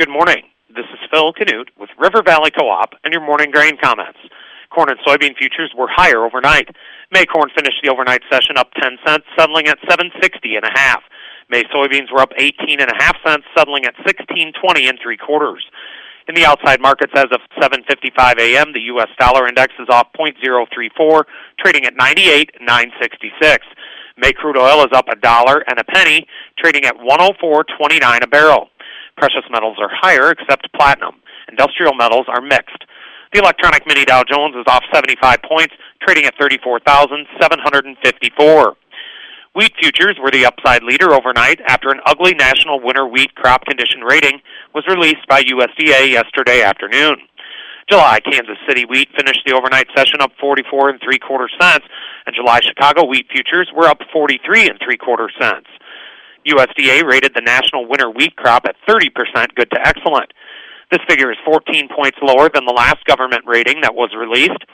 Good morning. This is Phil Canute with River Valley Co-op and your morning grain comments. Corn and soybean futures were higher overnight. May corn finished the overnight session up 10 cents, settling at 760 and a half. May soybeans were up 18 and a half cents, settling at 1620 and three quarters. In the outside markets as of 7:55 a.m., the U.S. dollar index is off 0.034, trading at 98.966. May crude oil is up a dollar and a penny, trading at 104.29 a barrel. Precious metals are higher except platinum. Industrial metals are mixed. The electronic mini Dow Jones is off 75 points, trading at 34,754. Wheat futures were the upside leader overnight after an ugly national winter wheat crop condition rating was released by USDA yesterday afternoon. July Kansas City wheat finished the overnight session up 44 and three quarter cents, and July Chicago wheat futures were up 43 and three quarter cents. USDA rated the national winter wheat crop at 30% good to excellent. This figure is 14 points lower than the last government rating that was released,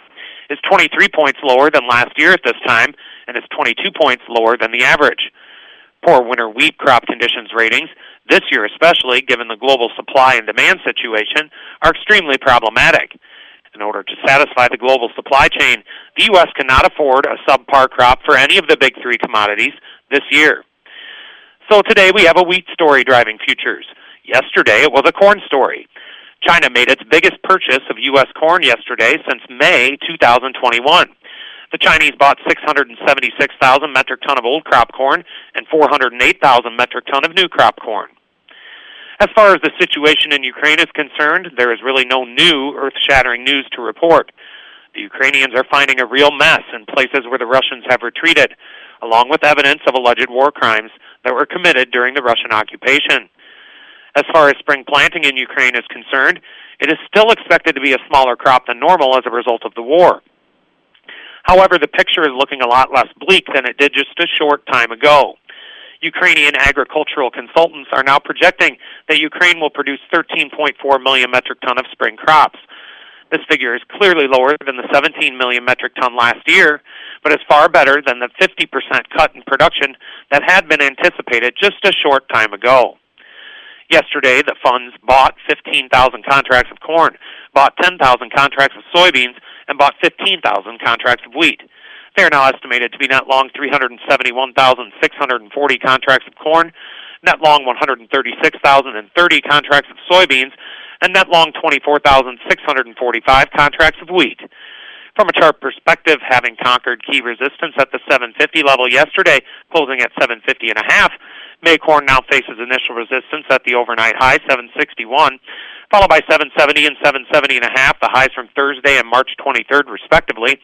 is 23 points lower than last year at this time, and is 22 points lower than the average. Poor winter wheat crop conditions ratings, this year especially given the global supply and demand situation, are extremely problematic. In order to satisfy the global supply chain, the U.S. cannot afford a subpar crop for any of the big three commodities this year. So today we have a wheat story driving futures. Yesterday it was a corn story. China made its biggest purchase of U.S. corn yesterday since May 2021. The Chinese bought 676,000 metric ton of old crop corn and 408,000 metric ton of new crop corn. As far as the situation in Ukraine is concerned, there is really no new earth shattering news to report. The Ukrainians are finding a real mess in places where the Russians have retreated, along with evidence of alleged war crimes that were committed during the Russian occupation. As far as spring planting in Ukraine is concerned, it is still expected to be a smaller crop than normal as a result of the war. However, the picture is looking a lot less bleak than it did just a short time ago. Ukrainian agricultural consultants are now projecting that Ukraine will produce 13.4 million metric ton of spring crops. This figure is clearly lower than the 17 million metric ton last year, but is far better than the 50% cut in production that had been anticipated just a short time ago. Yesterday, the funds bought 15,000 contracts of corn, bought 10,000 contracts of soybeans, and bought 15,000 contracts of wheat. They are now estimated to be net long 371,640 contracts of corn, net long 136,030 contracts of soybeans, and net long 24,645 contracts of wheat. From a chart perspective, having conquered key resistance at the 750 level yesterday, closing at 750 and a half, May corn now faces initial resistance at the overnight high, 761, followed by 770 and 770 and a half, the highs from Thursday and March 23rd, respectively.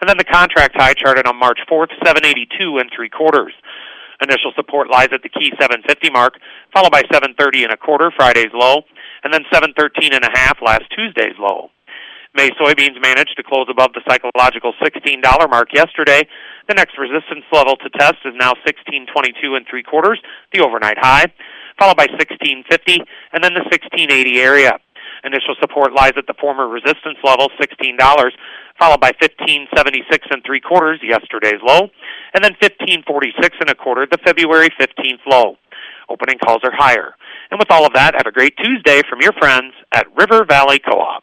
And then the contract high charted on March 4th, 782 and three quarters. Initial support lies at the key 750 mark, followed by 730 and a quarter, Friday's low, and then 713 and a half, last Tuesday's low. May soybeans managed to close above the psychological $16 mark yesterday. The next resistance level to test is now 1622 and three quarters, the overnight high, followed by 1650 and then the 1680 area. Initial support lies at the former resistance level, $16, followed by 1576 and three quarters, yesterday's low, and then 1546 and a quarter, the February 15th low. Opening calls are higher. And with all of that, have a great Tuesday from your friends at River Valley Co-op.